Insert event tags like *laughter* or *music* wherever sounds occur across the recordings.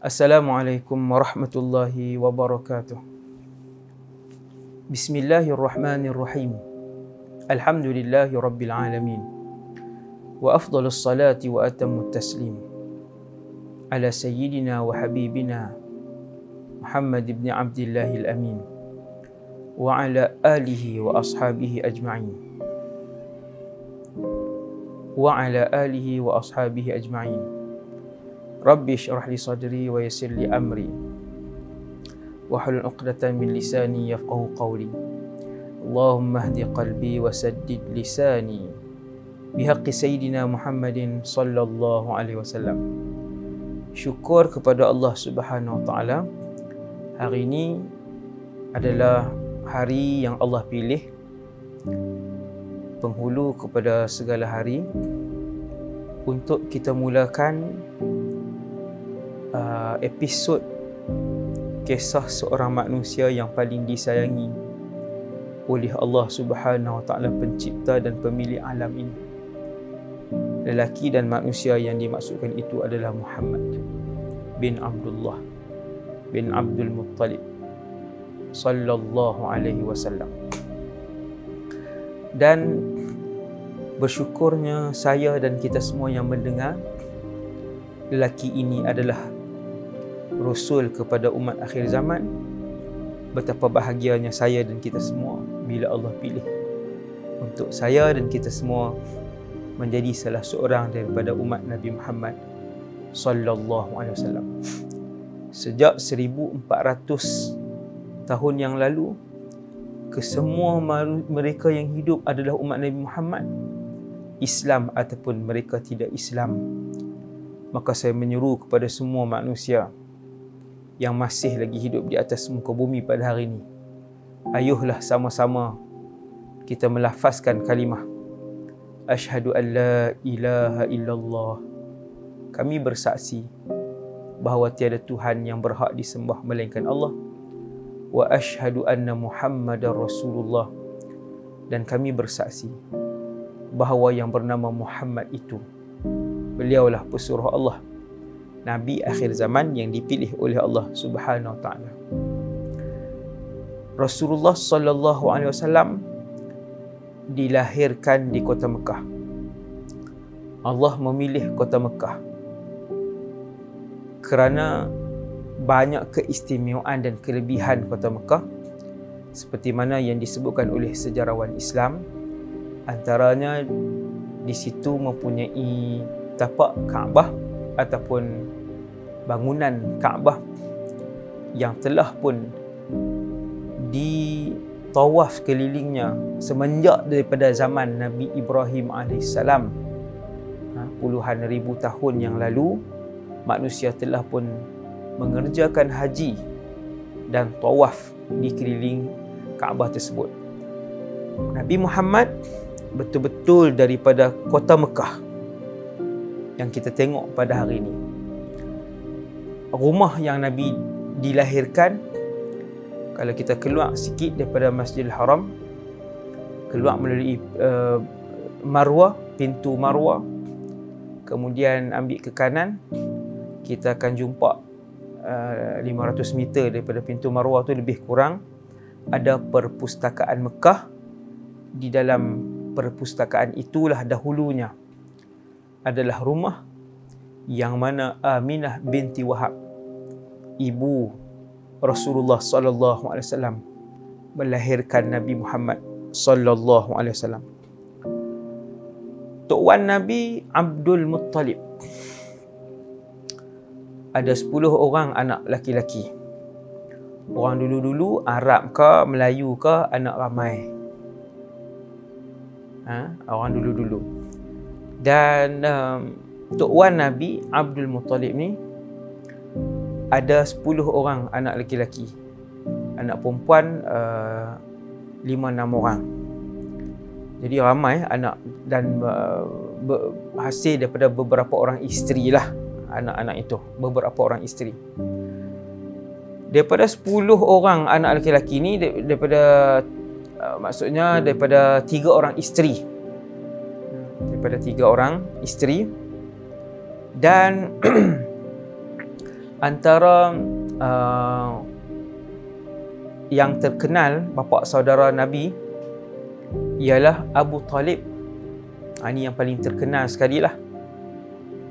السلام عليكم ورحمة الله وبركاته. بسم الله الرحمن الرحيم. الحمد لله رب العالمين. وأفضل الصلاة وأتم التسليم. على سيدنا وحبيبنا محمد بن عبد الله الأمين. وعلى آله وأصحابه أجمعين. وعلى آله وأصحابه أجمعين. Rabbi syrah li sadri wa yassir li amri. Wahlul uqdatan min lisani yafqahu qawli. Allahumma hdi qalbi wa saddid lisani. Bihaqqi Sayyidina Muhammadin sallallahu alaihi wasallam. Syukur kepada Allah subhanahu wa ta'ala Hari ini adalah hari yang Allah pilih. Penghulu kepada segala hari Untuk kita mulakan uh, episod kisah seorang manusia yang paling disayangi oleh Allah Subhanahu Wa Taala pencipta dan pemilik alam ini. Lelaki dan manusia yang dimaksudkan itu adalah Muhammad bin Abdullah bin Abdul Muttalib sallallahu alaihi wasallam. Dan bersyukurnya saya dan kita semua yang mendengar lelaki ini adalah Rasul kepada umat akhir zaman Betapa bahagianya saya dan kita semua Bila Allah pilih Untuk saya dan kita semua Menjadi salah seorang daripada umat Nabi Muhammad Sallallahu Alaihi Wasallam. Sejak 1400 tahun yang lalu Kesemua mereka yang hidup adalah umat Nabi Muhammad Islam ataupun mereka tidak Islam. Maka saya menyeru kepada semua manusia yang masih lagi hidup di atas muka bumi pada hari ini. Ayuhlah sama-sama kita melafazkan kalimah Ashhadu an la ilaha illallah. Kami bersaksi bahawa tiada Tuhan yang berhak disembah melainkan Allah. Wa ashhadu anna Muhammadar Rasulullah. Dan kami bersaksi bahawa yang bernama Muhammad itu beliaulah pesuruh Allah nabi akhir zaman yang dipilih oleh Allah Subhanahu wa taala. Rasulullah sallallahu alaihi wasallam dilahirkan di kota Mekah. Allah memilih kota Mekah kerana banyak keistimewaan dan kelebihan kota Mekah seperti mana yang disebutkan oleh sejarawan Islam antaranya di situ mempunyai tapak Kaabah ataupun bangunan Kaabah yang telah pun ditawaf kelilingnya semenjak daripada zaman Nabi Ibrahim AS ha, puluhan ribu tahun yang lalu manusia telah pun mengerjakan haji dan tawaf di keliling Kaabah tersebut. Nabi Muhammad betul-betul daripada kota Mekah yang kita tengok pada hari ini. Rumah yang Nabi dilahirkan kalau kita keluar sikit daripada Masjidil Haram keluar melalui uh, Marwah, pintu Marwah kemudian ambil ke kanan kita akan jumpa uh, 500 meter daripada pintu Marwah tu lebih kurang ada perpustakaan Mekah di dalam perpustakaan itulah dahulunya adalah rumah yang mana Aminah binti Wahab ibu Rasulullah sallallahu alaihi wasallam melahirkan Nabi Muhammad sallallahu alaihi wasallam. Tok Wan Nabi Abdul Muttalib ada 10 orang anak laki-laki. Orang dulu-dulu Arab ke Melayu ke anak ramai. Ha? orang dulu-dulu dan um, Tok Wan Nabi Abdul Muttalib ni ada 10 orang anak lelaki anak perempuan uh, 5-6 orang. Jadi ramai anak dan uh, hasil daripada beberapa orang isteri lah anak-anak itu. Beberapa orang isteri. Daripada 10 orang anak lelaki ni daripada uh, maksudnya daripada 3 orang isteri daripada tiga orang isteri dan *clears throat* antara uh, yang terkenal bapa saudara Nabi ialah Abu Talib. Ha, ini yang paling terkenal sekali lah.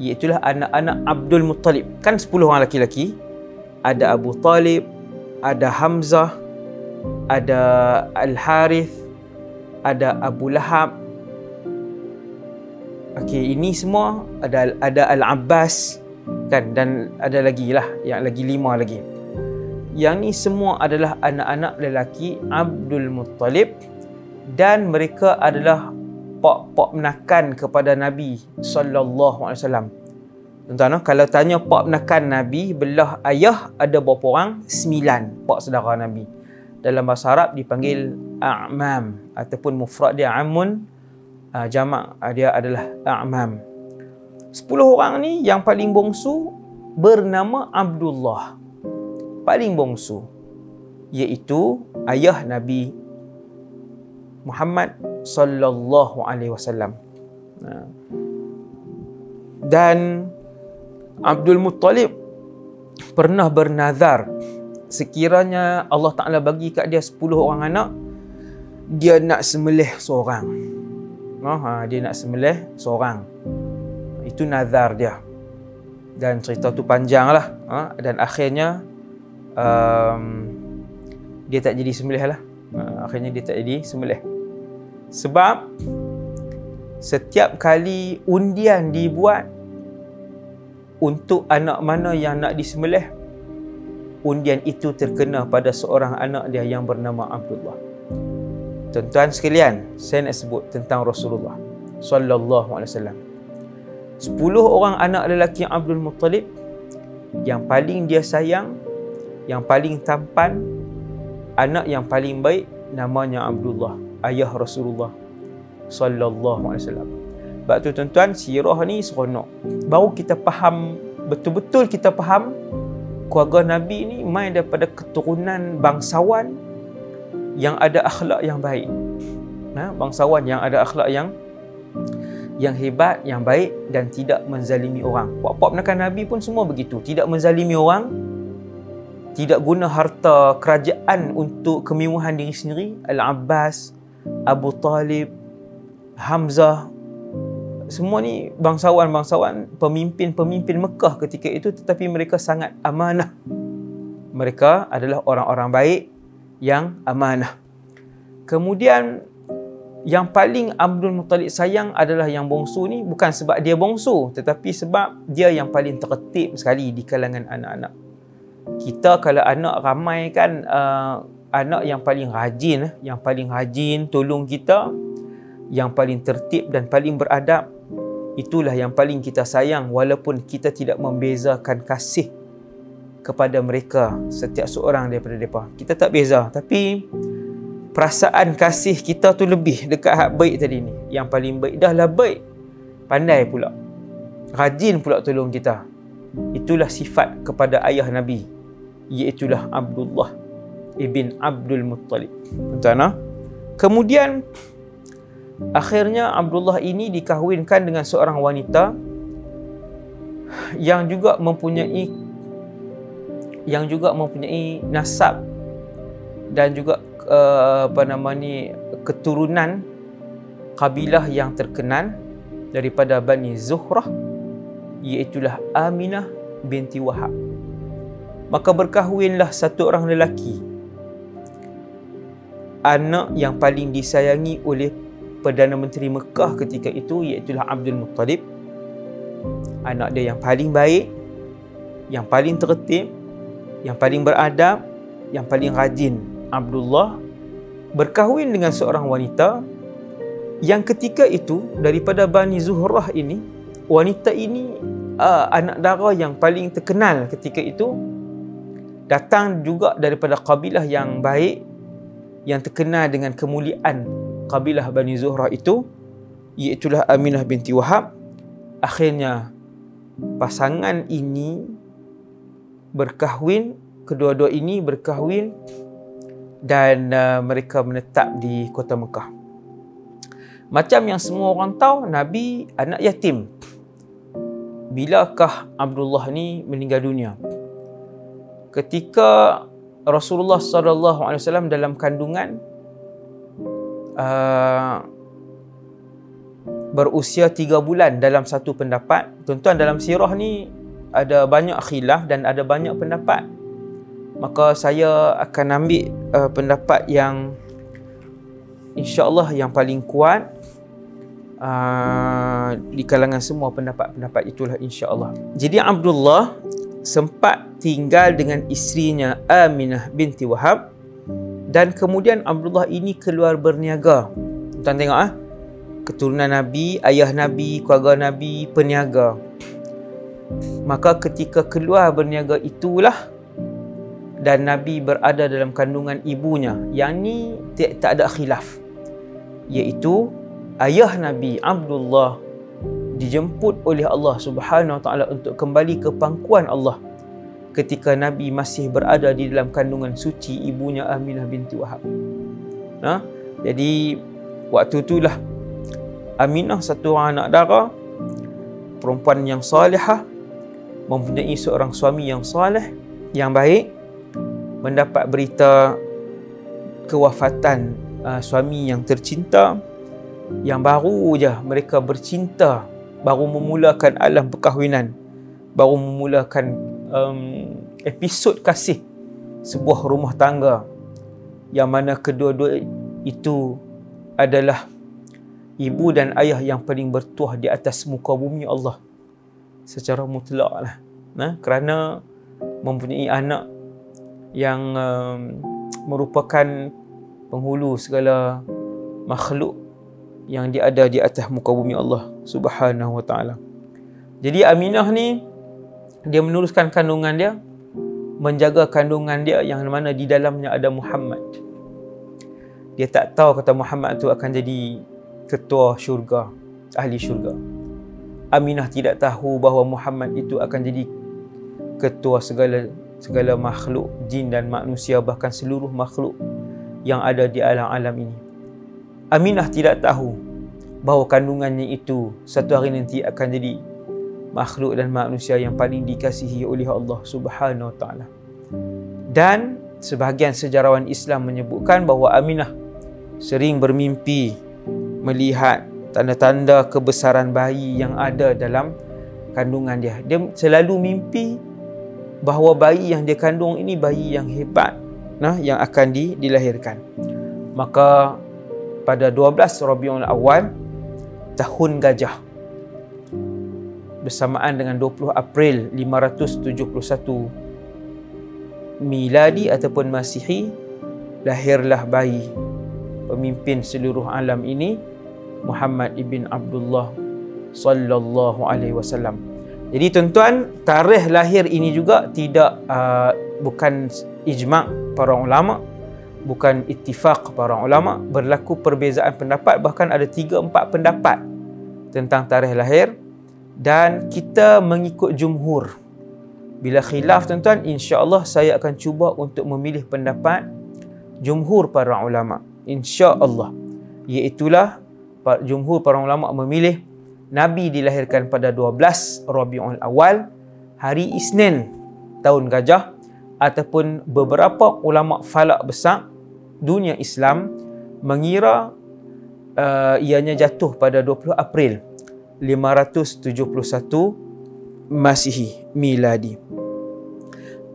Iaitulah anak-anak Abdul Muttalib. Kan 10 orang lelaki-lelaki. Ada Abu Talib, ada Hamzah, ada Al-Harith, ada Abu Lahab. Okey, ini semua ada ada Al-Abbas kan dan ada lagi lah yang lagi lima lagi. Yang ni semua adalah anak-anak lelaki Abdul Muttalib dan mereka adalah pak-pak menakan kepada Nabi sallallahu alaihi wasallam. Tuan-tuan, kalau tanya pak menakan Nabi belah ayah ada berapa orang? Sembilan pak saudara Nabi. Dalam bahasa Arab dipanggil a'mam ataupun mufrad dia amun uh, jamak uh, dia adalah a'mam. Sepuluh orang ni yang paling bongsu bernama Abdullah paling bongsu iaitu ayah Nabi Muhammad sallallahu alaihi wasallam. Dan Abdul Muttalib pernah bernazar sekiranya Allah Taala bagi kat dia 10 orang anak dia nak sembelih seorang. Ha, dia nak sembelih seorang. Itu nazar dia. Dan cerita tu panjang lah. Ha, dan akhirnya um, dia tak jadi sembelih lah. Uh, akhirnya dia tak jadi sembelih. Sebab setiap kali undian dibuat untuk anak mana yang nak disembelih, undian itu terkena pada seorang anak dia yang bernama Abdullah. Tuan-tuan sekalian, saya nak sebut tentang Rasulullah sallallahu alaihi wasallam. Sepuluh orang anak lelaki Abdul Muttalib yang paling dia sayang yang paling tampan anak yang paling baik namanya Abdullah ayah Rasulullah sallallahu alaihi wasallam. Sebab tu tuan-tuan sirah ni seronok. Baru kita faham betul-betul kita faham keluarga Nabi ni mai daripada keturunan bangsawan yang ada akhlak yang baik. Nah, bangsawan yang ada akhlak yang yang hebat, yang baik dan tidak menzalimi orang. Puak-puak menekan Nabi pun semua begitu. Tidak menzalimi orang, tidak guna harta kerajaan untuk kemewahan diri sendiri Al-Abbas Abu Talib Hamzah semua ni bangsawan-bangsawan pemimpin-pemimpin Mekah ketika itu tetapi mereka sangat amanah mereka adalah orang-orang baik yang amanah. Kemudian yang paling Abdul Muttalib sayang adalah yang bongsu ni bukan sebab dia bongsu tetapi sebab dia yang paling tertib sekali di kalangan anak-anak. Kita kalau anak ramai kan uh, anak yang paling rajin yang paling rajin tolong kita yang paling tertib dan paling beradab itulah yang paling kita sayang walaupun kita tidak membezakan kasih kepada mereka setiap seorang daripada mereka. Kita tak beza tapi perasaan kasih kita tu lebih dekat hak baik tadi ni. Yang paling baik dah lah baik. Pandai pula. Rajin pula tolong kita. Itulah sifat kepada ayah Nabi iaitulah Abdullah ibn Abdul Muttalib. Tuan-tuan, kemudian akhirnya Abdullah ini dikahwinkan dengan seorang wanita yang juga mempunyai yang juga mempunyai nasab dan juga uh, apa nama ni keturunan kabilah yang terkenal daripada Bani Zuhrah iaitulah Aminah binti Wahab. Maka berkahwinlah satu orang lelaki anak yang paling disayangi oleh Perdana Menteri Mekah ketika itu iaitu Abdul Muttalib. Anak dia yang paling baik yang paling tertib yang paling beradab yang paling rajin. Abdullah berkahwin dengan seorang wanita yang ketika itu daripada Bani Zuhrah ini wanita ini uh, anak dara yang paling terkenal ketika itu datang juga daripada kabilah yang baik yang terkenal dengan kemuliaan kabilah Bani Zuhrah itu iaitulah Aminah binti Wahab. Akhirnya pasangan ini berkahwin kedua-dua ini berkahwin dan uh, mereka menetap di kota Mekah. Macam yang semua orang tahu Nabi anak yatim. Bilakah Abdullah ni meninggal dunia? Ketika Rasulullah sallallahu alaihi wasallam dalam kandungan uh, berusia tiga bulan dalam satu pendapat. Tuan-tuan dalam sirah ni ada banyak khilaf dan ada banyak pendapat. Maka saya akan ambil uh, pendapat yang insya-Allah yang paling kuat uh, di kalangan semua pendapat-pendapat itulah insya-Allah. Jadi Abdullah sempat tinggal dengan isterinya Aminah binti Wahab dan kemudian Abdullah ini keluar berniaga. Tuan tengok ah. Keturunan Nabi, ayah Nabi, keluarga Nabi, peniaga. Maka ketika keluar berniaga itulah dan Nabi berada dalam kandungan ibunya. Yang ni tak, tak ada khilaf. Iaitu ayah Nabi Abdullah dijemput oleh Allah Subhanahu Wa Taala untuk kembali ke pangkuan Allah ketika Nabi masih berada di dalam kandungan suci ibunya Aminah binti Wahab. Ha? Jadi waktu itulah Aminah satu anak dara perempuan yang salihah mempunyai seorang suami yang saleh yang baik mendapat berita kewafatan uh, suami yang tercinta yang baru je mereka bercinta baru memulakan alam perkahwinan baru memulakan um, episod kasih sebuah rumah tangga yang mana kedua-dua itu adalah ibu dan ayah yang paling bertuah di atas muka bumi Allah secara mutlak lah nah, kerana mempunyai anak yang um, merupakan penghulu segala makhluk yang dia ada di atas muka bumi Allah Subhanahu wa taala. Jadi Aminah ni dia meneruskan kandungan dia menjaga kandungan dia yang mana di dalamnya ada Muhammad. Dia tak tahu kata Muhammad tu akan jadi ketua syurga, ahli syurga. Aminah tidak tahu bahawa Muhammad itu akan jadi ketua segala segala makhluk jin dan manusia bahkan seluruh makhluk yang ada di alam-alam ini. Aminah tidak tahu bahawa kandungannya itu satu hari nanti akan jadi makhluk dan manusia yang paling dikasihi oleh Allah Subhanahu Wa Taala. Dan sebahagian sejarawan Islam menyebutkan bahawa Aminah sering bermimpi melihat tanda-tanda kebesaran bayi yang ada dalam kandungan dia. Dia selalu mimpi bahawa bayi yang dia kandung ini bayi yang hebat nah yang akan di, dilahirkan. Maka pada 12 Rabiul Awal tahun gajah bersamaan dengan 20 April 571 miladi ataupun masihi lahirlah bayi pemimpin seluruh alam ini Muhammad ibn Abdullah sallallahu alaihi wasallam. Jadi tuan-tuan, tarikh lahir ini juga tidak uh, bukan ijma' para ulama' bukan ittifaq para ulama berlaku perbezaan pendapat bahkan ada 3 4 pendapat tentang tarikh lahir. Dan kita mengikut jumhur. Bila khilaf tuan-tuan insya-Allah saya akan cuba untuk memilih pendapat jumhur para ulama. insya-Allah. Iaitu jumhur para ulama memilih nabi dilahirkan pada 12 Rabiul Awal hari Isnin tahun gajah ataupun beberapa ulama falak besar dunia Islam mengira uh, ianya jatuh pada 20 April 571 Masihi miladi.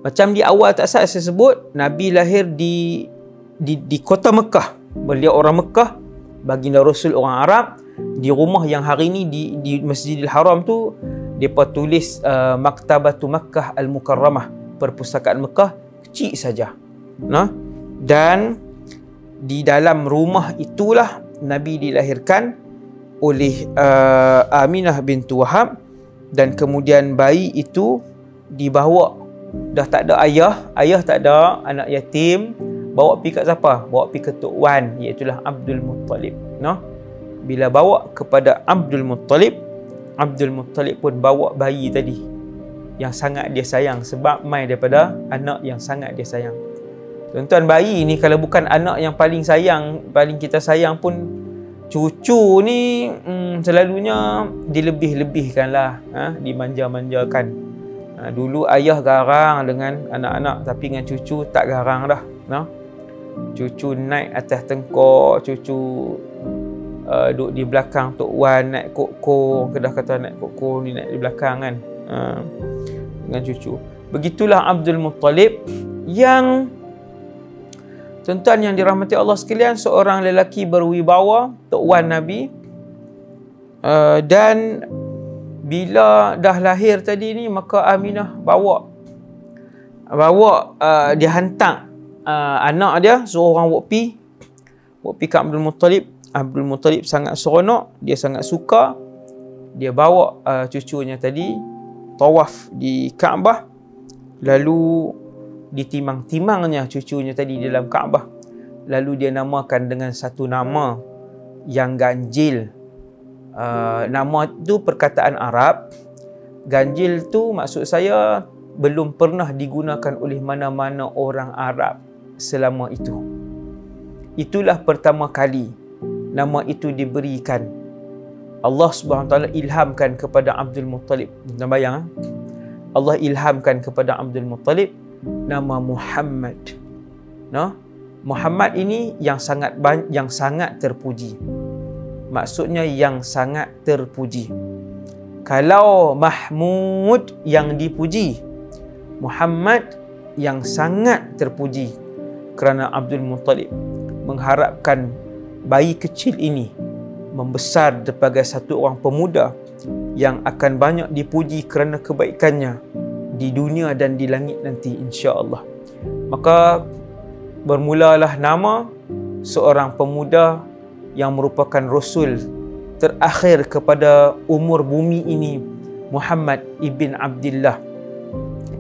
Macam di awal tak saya sebut Nabi lahir di di di kota Mekah. Beliau orang Mekah, baginda Rasul orang Arab di rumah yang hari ini di di Masjidil Haram tu depa tulis uh, Maktabatu Makkah Al-Mukarramah, perpustakaan Mekah kecil saja. Nah, dan di dalam rumah itulah Nabi dilahirkan oleh uh, Aminah bintu Wahab dan kemudian bayi itu dibawa dah tak ada ayah, ayah tak ada, anak yatim, bawa pergi kat siapa? Bawa pergi ke Tok Wan iaitu Abdul Muttalib, no? Bila bawa kepada Abdul Muttalib, Abdul Muttalib pun bawa bayi tadi yang sangat dia sayang sebab mai daripada anak yang sangat dia sayang. Tuan-tuan bayi ni kalau bukan anak yang paling sayang, paling kita sayang pun cucu ni hmm, selalunya dilebih-lebihkan lah, ha? dimanja-manjakan. Ha, dulu ayah garang dengan anak-anak tapi dengan cucu tak garang dah. No? Cucu naik atas tengkor, cucu uh, duduk di belakang Tok Wan naik kok-kok, kedah kata naik kok-kok ni naik di belakang kan. Uh, dengan cucu. Begitulah Abdul Muttalib yang tuan yang dirahmati Allah sekalian seorang lelaki berwibawa Tok Wan Nabi uh, dan bila dah lahir tadi ni maka Aminah bawa bawa uh, dia hantar uh, anak dia suruh orang buat pi buat pi kat Abdul Muttalib. Abdul Muttalib sangat seronok dia sangat suka. Dia bawa uh, cucunya tadi tawaf di Kaabah. Lalu ditimang-timangnya cucunya tadi di dalam Kaabah. Lalu dia namakan dengan satu nama yang ganjil. Uh, nama tu perkataan Arab. Ganjil tu maksud saya belum pernah digunakan oleh mana-mana orang Arab selama itu. Itulah pertama kali nama itu diberikan. Allah taala ilhamkan kepada Abdul Muttalib. Jangan bayang eh? Allah ilhamkan kepada Abdul Muttalib nama Muhammad. No Muhammad ini yang sangat yang sangat terpuji. Maksudnya yang sangat terpuji. Kalau Mahmud yang dipuji, Muhammad yang sangat terpuji kerana Abdul Muttalib mengharapkan bayi kecil ini membesar sebagai satu orang pemuda yang akan banyak dipuji kerana kebaikannya di dunia dan di langit nanti insya-Allah. Maka bermulalah nama seorang pemuda yang merupakan rasul terakhir kepada umur bumi ini Muhammad ibn Abdullah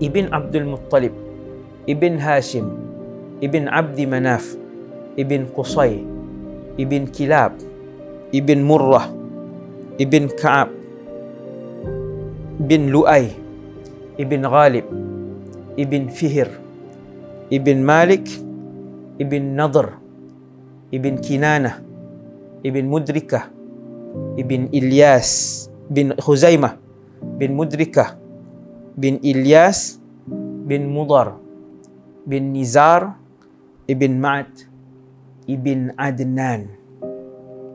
ibn Abdul Muttalib ibn Hashim ibn Abdi Manaf ibn Qusay ibn Kilab ibn Murrah ibn Ka'ab bin Lu'ay ibn Ghalib ibn Fihir ibn Malik ibn Nadr ibn Kinanah ibn Mudrikah ibn Ilyas bin Khuzaimah bin Mudrikah bin Ilyas bin Mudar bin Nizar ibn Ma'ad ibn Adnan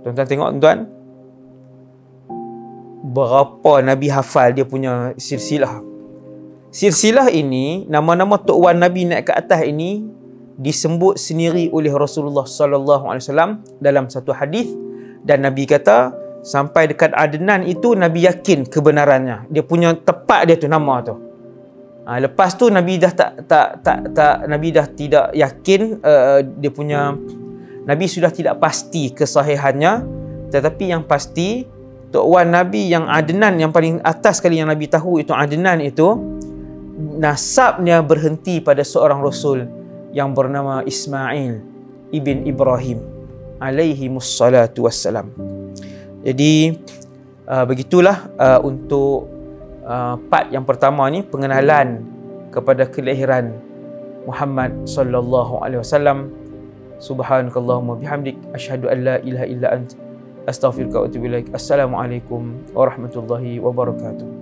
tuan-tuan tengok tuan berapa Nabi hafal dia punya silsilah silsilah ini nama-nama Tok Wan Nabi naik ke atas ini disebut sendiri oleh Rasulullah sallallahu alaihi wasallam dalam satu hadis dan Nabi kata sampai dekat Adnan itu Nabi yakin kebenarannya. Dia punya tepat dia tu nama tu. Ha, lepas tu Nabi dah tak tak tak tak Nabi dah tidak yakin uh, dia punya Nabi sudah tidak pasti kesahihannya tetapi yang pasti Tok Wan Nabi yang Adnan yang paling atas sekali yang Nabi tahu itu Adnan itu nasabnya berhenti pada seorang rasul yang bernama Ismail ibn Ibrahim alaihi mussalatu wassalam. Jadi uh, begitulah uh, untuk uh, part yang pertama ni pengenalan kepada kelahiran Muhammad sallallahu alaihi wasallam. Subhanakallahumma bihamdik asyhadu an la ilaha illa ant astaghfiruka wa atubu ilaik. Assalamualaikum warahmatullahi wabarakatuh.